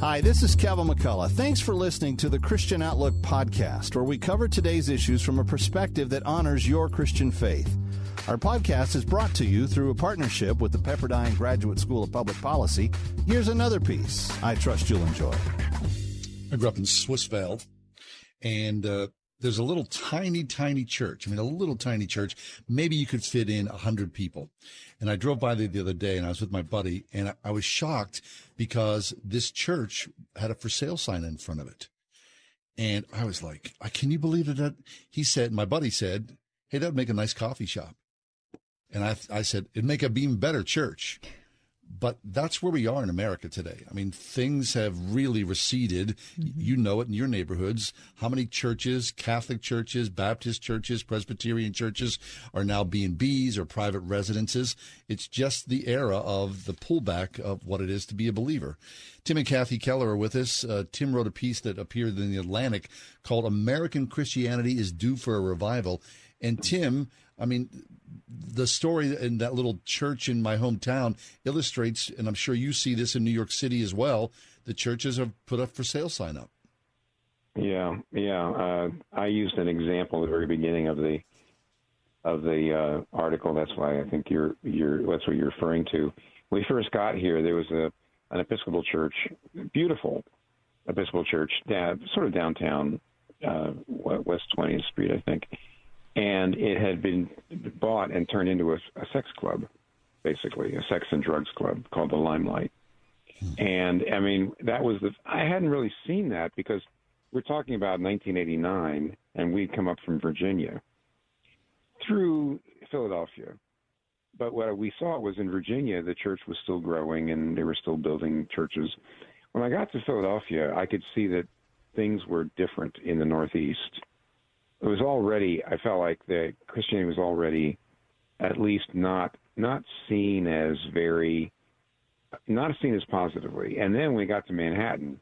Hi, this is Kevin McCullough. Thanks for listening to the Christian Outlook podcast, where we cover today's issues from a perspective that honors your Christian faith. Our podcast is brought to you through a partnership with the Pepperdine Graduate School of Public Policy. Here's another piece I trust you'll enjoy. I grew up in Swissvale, and uh, there's a little tiny, tiny church. I mean, a little tiny church. Maybe you could fit in a hundred people. And I drove by there the other day and I was with my buddy and I, was shocked because this church had a for sale sign in front of it. And I was like, uh, can you believe it? That he said, my buddy said, Hey, that'd make a nice coffee shop. And I, I said, it'd make a even better church. But that's where we are in America today. I mean, things have really receded. Mm-hmm. You know it in your neighborhoods. How many churches, Catholic churches, Baptist churches, Presbyterian churches are now B&Bs or private residences? It's just the era of the pullback of what it is to be a believer. Tim and Kathy Keller are with us. Uh, Tim wrote a piece that appeared in the Atlantic called American Christianity is Due for a Revival. And Tim, I mean, the story in that little church in my hometown illustrates, and I'm sure you see this in New York City as well. The churches have put up for sale sign up. Yeah, yeah. Uh, I used an example at the very beginning of the of the uh, article. That's why I think you're you're that's what you're referring to. When we first got here, there was a an Episcopal church, beautiful Episcopal church, sort of downtown, uh, West 20th Street, I think and it had been bought and turned into a, a sex club, basically a sex and drugs club called the Limelight. And I mean, that was the I hadn't really seen that because we're talking about 1989, and we'd come up from Virginia through Philadelphia. But what we saw was in Virginia, the church was still growing and they were still building churches. When I got to Philadelphia, I could see that things were different in the Northeast it was already I felt like the Christianity was already at least not not seen as very not seen as positively. And then when we got to Manhattan,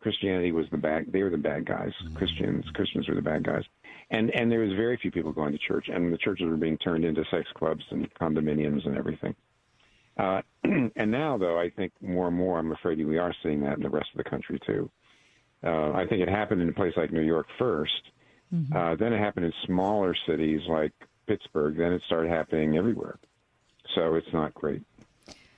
Christianity was the bad they were the bad guys. Mm-hmm. Christians Christians were the bad guys. And and there was very few people going to church and the churches were being turned into sex clubs and condominiums and everything. Uh, and now, though, I think more and more, I'm afraid we are seeing that in the rest of the country too. Uh, I think it happened in a place like New York first, Mm-hmm. Uh, then it happened in smaller cities like Pittsburgh. Then it started happening everywhere. So it's not great.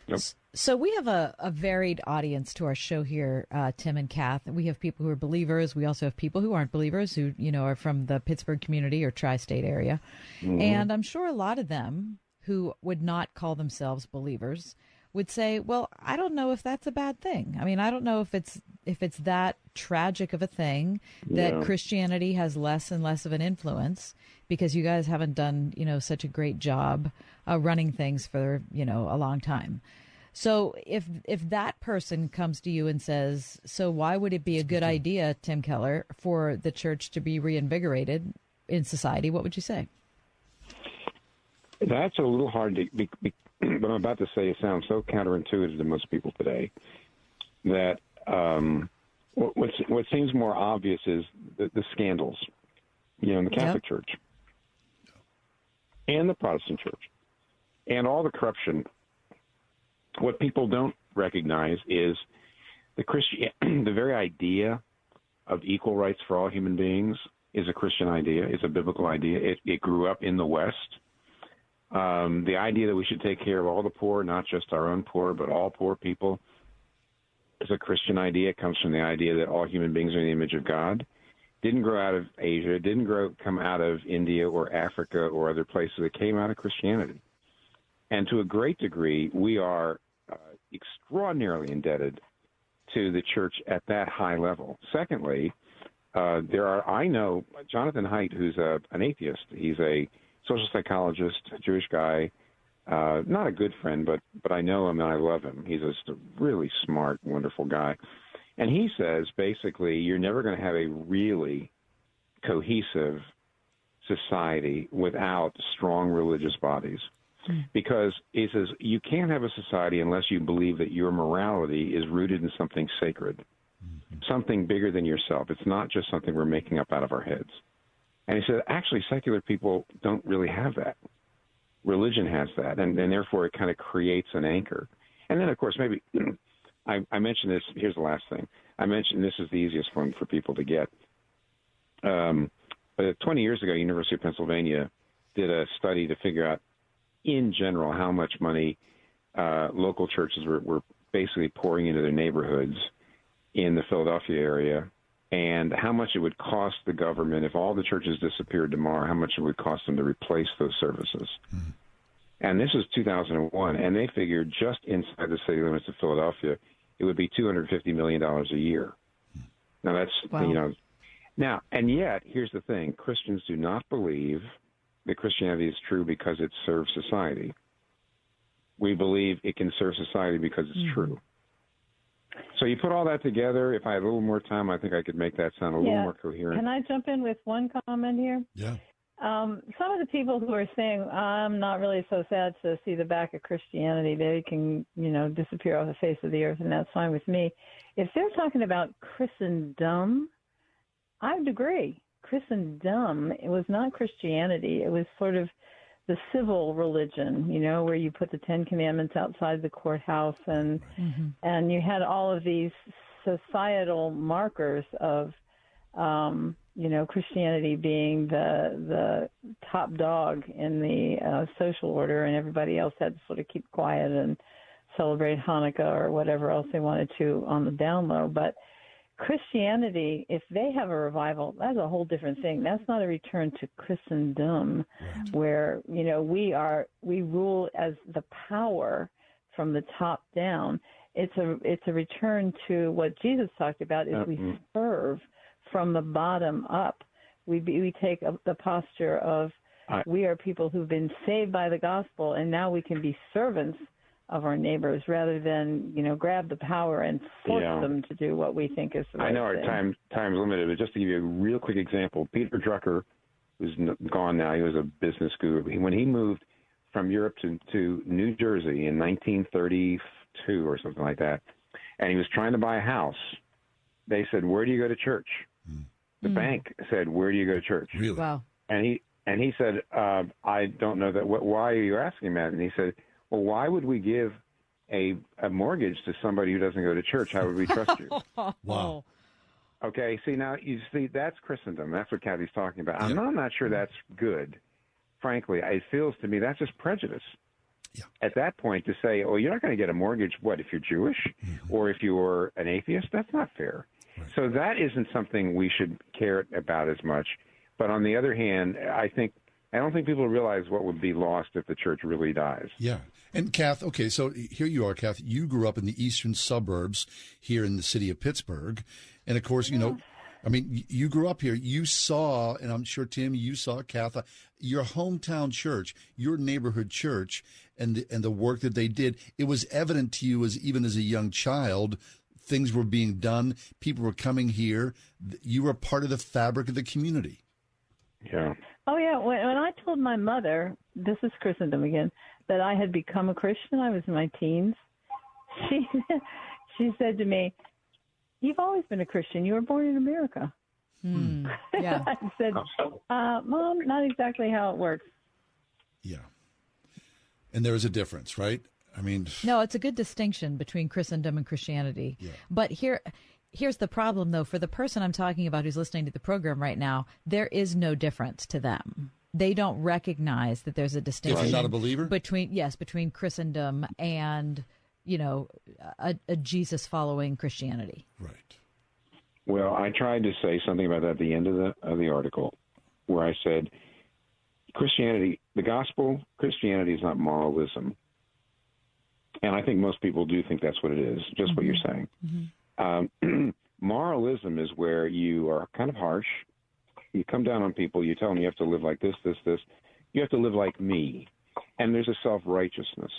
Nope. So we have a, a varied audience to our show here, uh, Tim and Kath. We have people who are believers. We also have people who aren't believers, who you know are from the Pittsburgh community or tri-state area, mm-hmm. and I'm sure a lot of them who would not call themselves believers would say, "Well, I don't know if that's a bad thing. I mean, I don't know if it's if it's that tragic of a thing that yeah. Christianity has less and less of an influence because you guys haven't done, you know, such a great job uh, running things for, you know, a long time." So if if that person comes to you and says, "So why would it be a good idea, Tim Keller, for the church to be reinvigorated in society?" What would you say? That's a little hard to what I'm about to say it sounds so counterintuitive to most people today that um, what, what seems more obvious is the, the, scandals, you know, in the Catholic yep. Church and the Protestant Church and all the corruption. What people don't recognize is the Christian, the very idea of equal rights for all human beings is a Christian idea, is a biblical idea. It, it grew up in the West um, the idea that we should take care of all the poor, not just our own poor, but all poor people, is a Christian idea. It comes from the idea that all human beings are in the image of God. Didn't grow out of Asia. Didn't grow come out of India or Africa or other places. It came out of Christianity. And to a great degree, we are uh, extraordinarily indebted to the church at that high level. Secondly, uh, there are I know Jonathan Haidt, who's a, an atheist. He's a social psychologist, Jewish guy. Uh, not a good friend, but but I know him and I love him. He's just a really smart, wonderful guy. And he says basically, you're never going to have a really cohesive society without strong religious bodies. Hmm. Because he says you can't have a society unless you believe that your morality is rooted in something sacred, mm-hmm. something bigger than yourself. It's not just something we're making up out of our heads. And he said, actually, secular people don't really have that. Religion has that, and, and therefore it kind of creates an anchor. And then, of course, maybe I, I mentioned this. Here's the last thing. I mentioned this is the easiest one for people to get. Um, but 20 years ago, University of Pennsylvania did a study to figure out, in general, how much money uh, local churches were, were basically pouring into their neighborhoods in the Philadelphia area, and how much it would cost the government if all the churches disappeared tomorrow. How much it would cost them to replace those services. Mm-hmm. And this was 2001, and they figured just inside the city limits of Philadelphia, it would be 250 million dollars a year. Now that's wow. you know, now and yet here's the thing: Christians do not believe that Christianity is true because it serves society. We believe it can serve society because it's mm-hmm. true. So you put all that together. If I had a little more time, I think I could make that sound a yeah. little more coherent. Can I jump in with one comment here? Yeah. Um, some of the people who are saying I'm not really so sad to see the back of Christianity, they can you know disappear off the face of the earth, and that's fine with me. If they're talking about Christendom, I would agree. Christendom it was not Christianity; it was sort of the civil religion, you know, where you put the Ten Commandments outside the courthouse, and mm-hmm. and you had all of these societal markers of um, you know, Christianity being the the top dog in the uh, social order, and everybody else had to sort of keep quiet and celebrate Hanukkah or whatever else they wanted to on the down low. But Christianity, if they have a revival, that's a whole different thing. That's not a return to Christendom, right. where you know we are we rule as the power from the top down. It's a it's a return to what Jesus talked about is we mm-hmm. serve from the bottom up. We we take the posture of we are people who've been saved by the gospel, and now we can be servants of our neighbors rather than you know grab the power and force yeah. them to do what we think is the right I know our thing. time time's limited, but just to give you a real quick example, Peter Drucker, who's gone now, he was a business guru. When he moved from Europe to to New Jersey in 1932 or something like that, and he was trying to buy a house, they said, "Where do you go to church?" The mm. bank said, "Where do you go to church?" Really? Wow. And he and he said, uh, "I don't know that. What, why are you asking that?" And he said, "Well, why would we give a a mortgage to somebody who doesn't go to church? How would we trust you?" wow. Okay. See now, you see that's Christendom. That's what Kathy's talking about. I'm, not, I'm not sure that's good. Frankly, it feels to me that's just prejudice. Yeah. At that point, to say, "Oh, you're not going to get a mortgage," what if you're Jewish mm-hmm. or if you're an atheist? That's not fair. So that isn't something we should care about as much. But on the other hand, I think I don't think people realize what would be lost if the church really dies. Yeah. And Kath, okay, so here you are, Kath. You grew up in the eastern suburbs here in the city of Pittsburgh. And of course, you know, I mean, you grew up here. You saw, and I'm sure, Tim, you saw, Kath, uh, your hometown church, your neighborhood church, and the, and the work that they did. It was evident to you as even as a young child things were being done. People were coming here. You were part of the fabric of the community. Yeah. Oh yeah. When, when I told my mother, this is Christendom again, that I had become a Christian, I was in my teens. She she said to me, "You've always been a Christian. You were born in America." Hmm. Yeah. I said, uh, "Mom, not exactly how it works." Yeah. And there is a difference, right? I mean, no, it's a good distinction between Christendom and Christianity. Yeah. But here, here's the problem, though. For the person I'm talking about who's listening to the program right now, there is no difference to them. They don't recognize that there's a distinction. If you're not a believer, between yes, between Christendom and you know a, a Jesus following Christianity. Right. Well, I tried to say something about that at the end of the of the article, where I said Christianity, the gospel, Christianity is not moralism and I think most people do think that's what it is, just mm-hmm. what you're mm-hmm. saying. Mm-hmm. Um, moralism is where you are kind of harsh. You come down on people. You tell them you have to live like this, this, this. You have to live like me. And there's a self righteousness.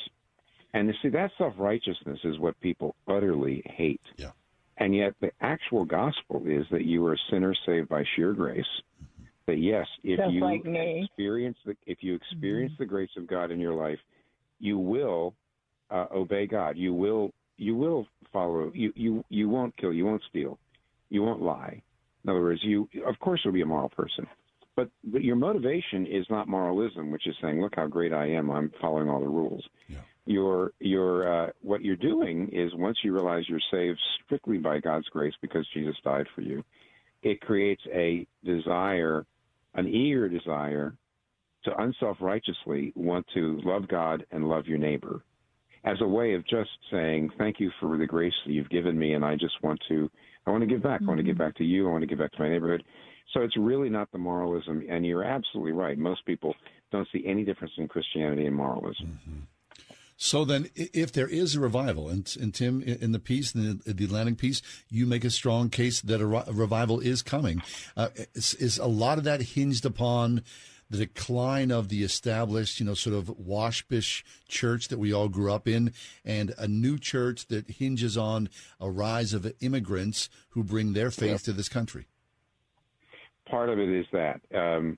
And you see, that self righteousness is what people utterly hate. Yeah. And yet, the actual gospel is that you are a sinner saved by sheer grace. Mm-hmm. That yes, if Just you like experience the if you experience mm-hmm. the grace of God in your life, you will uh, obey God. You will you will follow. You you you won't kill. You won't steal. You won't lie. In other words, you of course will be a moral person, but but your motivation is not moralism, which is saying, look how great I am. I'm following all the rules. Yeah. your your uh, what you're doing is once you realize you're saved strictly by God's grace because Jesus died for you, it creates a desire, an eager desire, to unself righteously want to love God and love your neighbor, as a way of just saying thank you for the grace that you've given me, and I just want to I want to give back. Mm-hmm. I want to give back to you. I want to give back to my neighborhood. So it's really not the moralism, and you're absolutely right. Most people don't see any difference in Christianity and moralism. Mm-hmm. So then, if there is a revival, and, and Tim, in the piece, in the, the Atlantic piece, you make a strong case that a, revival is coming. Uh, is, is, a lot of that hinged upon the decline of the established, you know, sort of WASPish church that we all grew up in, and a new church that hinges on a rise of immigrants who bring their faith yep. to this country? Part of it is that um,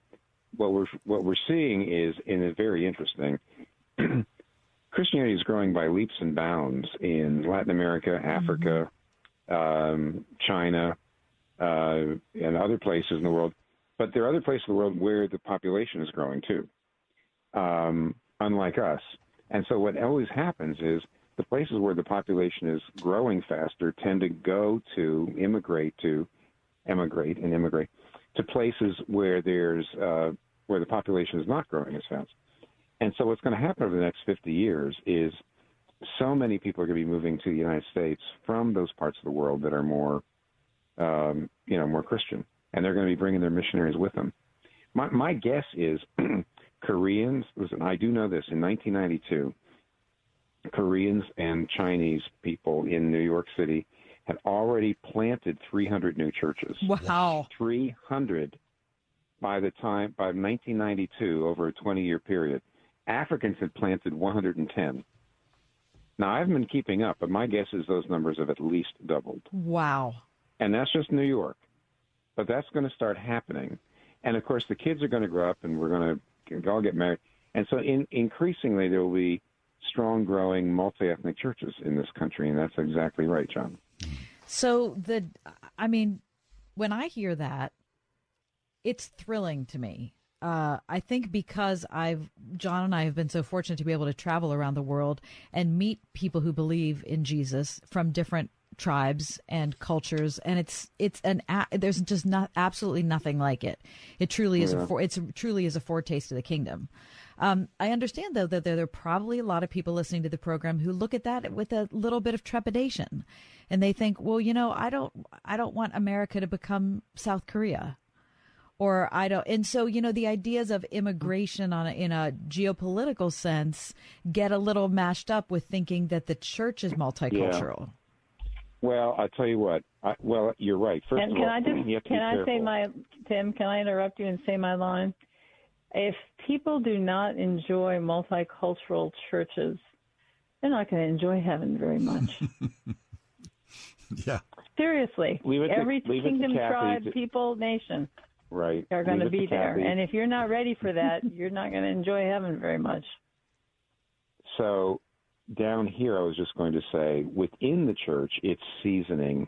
what we're what we're seeing is, and it's very interesting. Christianity is growing by leaps and bounds in Latin America, Africa, mm-hmm. um, China, uh, and other places in the world. But there are other places in the world where the population is growing too, um, unlike us. And so what always happens is the places where the population is growing faster tend to go to immigrate to emigrate and immigrate to places where there's uh, where the population is not growing as fast. And so what's going to happen over the next 50 years is so many people are going to be moving to the United States from those parts of the world that are more, um, you know, more Christian, and they're going to be bringing their missionaries with them. My, my guess is Koreans. Listen, I do know this. In 1992, Koreans and Chinese people in New York City had already planted 300 new churches. Wow, 300 by the time by 1992 over a 20 year period. Africans had planted 110. Now, I haven't been keeping up, but my guess is those numbers have at least doubled. Wow. And that's just New York. But that's going to start happening. And of course, the kids are going to grow up and we're going to all get married. And so, in, increasingly, there will be strong, growing, multi ethnic churches in this country. And that's exactly right, John. So, the, I mean, when I hear that, it's thrilling to me uh, I think because I've John and I have been so fortunate to be able to travel around the world and meet people who believe in Jesus from different tribes and cultures, and it's it's an there's just not absolutely nothing like it. It truly is yeah. a for, it's truly is a foretaste of the kingdom. Um, I understand though that there, there are probably a lot of people listening to the program who look at that with a little bit of trepidation, and they think, well, you know, I don't I don't want America to become South Korea or I don't. And so, you know, the ideas of immigration on a, in a geopolitical sense get a little mashed up with thinking that the church is multicultural. Yeah. Well, I tell you what. I, well, you're right. First and of can all, I just can I say my Tim? Can I interrupt you and say my line? If people do not enjoy multicultural churches, they're not going to enjoy heaven very much. yeah. Seriously, every kingdom, tribe, people, nation right are going to be there. And if you're not ready for that, you're not going to enjoy heaven very much. So down here, I was just going to say, within the church, it's seasoning.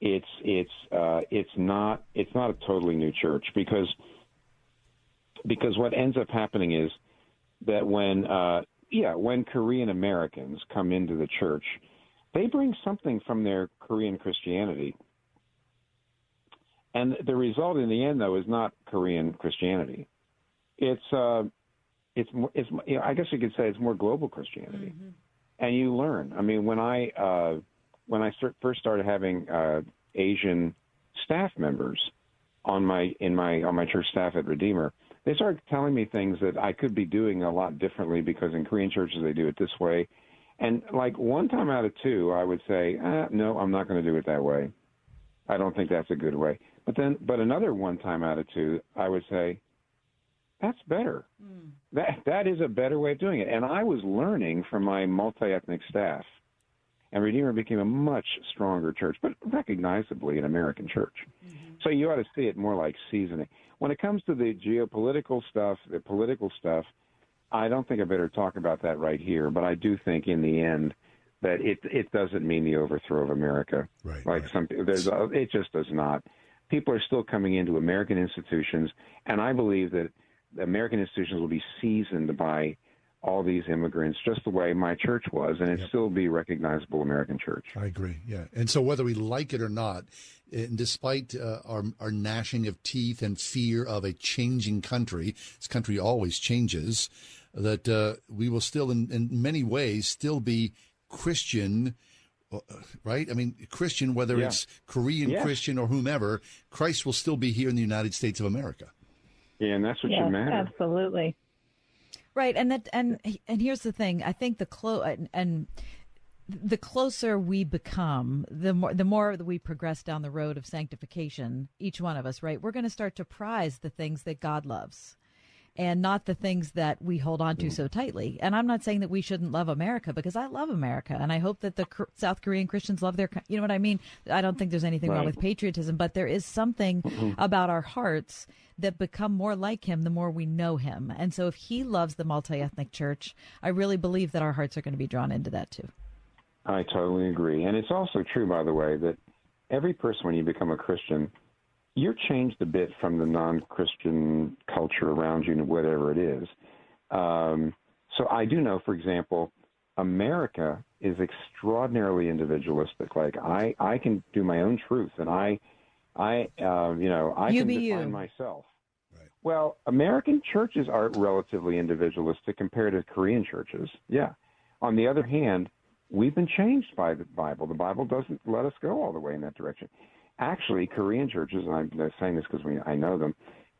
It's it's uh, it's not it's not a totally new church because because what ends up happening is that when uh, yeah when Korean Americans come into the church, they bring something from their Korean Christianity and the result in the end, though, is not Korean Christianity. It's uh, it's more, it's you know, I guess you could say it's more global Christianity, mm-hmm. and you learn. I mean, when I uh, when I start, first started having uh, Asian staff members on my in my on my church staff at Redeemer, they started telling me things that I could be doing a lot differently because in Korean churches they do it this way, and like one time out of two, I would say, ah, no, I'm not going to do it that way. I don't think that's a good way. But then, but another one-time out of two, I would say, that's better. Mm. That that is a better way of doing it. And I was learning from my multi-ethnic staff, and Redeemer became a much stronger church, but recognizably an American church. Mm-hmm. So you ought to see it more like seasoning. When it comes to the geopolitical stuff, the political stuff, I don't think I better talk about that right here. But I do think in the end that it it doesn't mean the overthrow of America. Right. Like right. some there's a, it just does not people are still coming into American institutions, and I believe that American institutions will be seasoned by all these immigrants, just the way my church was, and it Yep. still be recognizable American church. I agree. Yeah, and so whether we like it or not, and despite uh, our our gnashing of teeth and fear of a changing country, this country always changes. That uh, we will still, in, in many ways, still be Christian. uh, Right? I mean, Christian, whether Yeah. it's Korean Yes. Christian or whomever, Christ will still be here in the United States of America. Yeah, and that's what Yes, should matter. absolutely. Right, and that and and here's the thing. I think the clo and, and the closer we become, the more the more that we progress down the road of sanctification, each one of us, right? We're going to start to prize the things that God loves. And not the things that we hold on to mm. so tightly. And I'm not saying that we shouldn't love America because I love America, and I hope that the South Korean Christians love their. You know what I mean? I don't think there's anything wrong with patriotism, but there is something about our hearts that become more like him the more we know him. And so if he loves the multi ethnic church, I really believe that our hearts are going to be drawn into that too. I totally agree. And it's also true, by the way, that every person, when you become a Christian, you're changed a bit from the non Christian culture around you, whatever it is. Um, so I do know, for example, America is extraordinarily individualistic. Like I, I can do my own truth, and I, I, uh, you know, I You can be define you. myself. Right. Well, American churches are relatively individualistic compared to Korean churches. Yeah. On the other hand, we've been changed by the Bible. The Bible doesn't let us go all the way in that direction. Actually, Korean churches, and I'm saying this because we, I know them,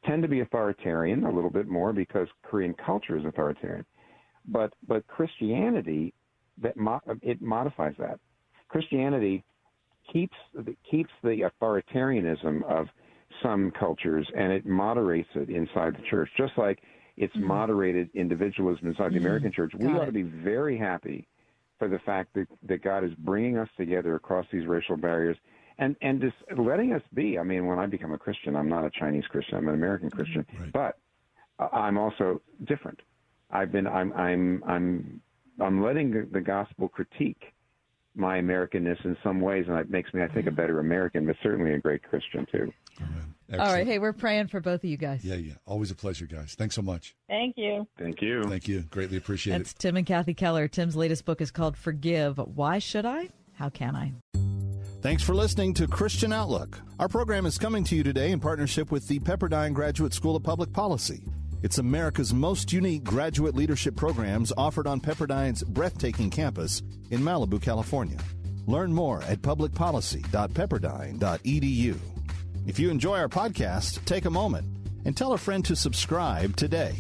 tend to be authoritarian a little bit more because Korean culture is authoritarian. But but Christianity that mo- it modifies that. Christianity keeps keeps the authoritarianism of some cultures and it moderates it inside the church, just like it's mm-hmm. moderated individualism inside the mm-hmm. American church. We Got ought it. to be very happy for the fact that, that God is bringing us together across these racial barriers and and just letting us be. I mean, when I become a Christian, I'm not a Chinese Christian; I'm an American mm-hmm. Christian, Right. but I'm also different. I've been I'm I'm I'm I'm letting the, the gospel critique my Americanness in some ways, and it makes me, I think, a mm-hmm. better American, but certainly a great Christian too. Amen. All right. Hey, we're praying for both of you guys. Yeah, yeah. Always a pleasure, guys. Thanks so much. Thank you. Thank you. Thank you. Greatly appreciate That's it. Tim and Kathy Keller. Tim's latest book is called Forgive. Why should I? How can I? Thanks for listening to Christian Outlook. Our program is coming to you today in partnership with the Pepperdine Graduate School of Public Policy. It's America's most unique graduate leadership programs offered on Pepperdine's breathtaking campus in Malibu, California. Learn more at publicpolicy.pepperdine.edu. If you enjoy our podcast, take a moment and tell a friend to subscribe today.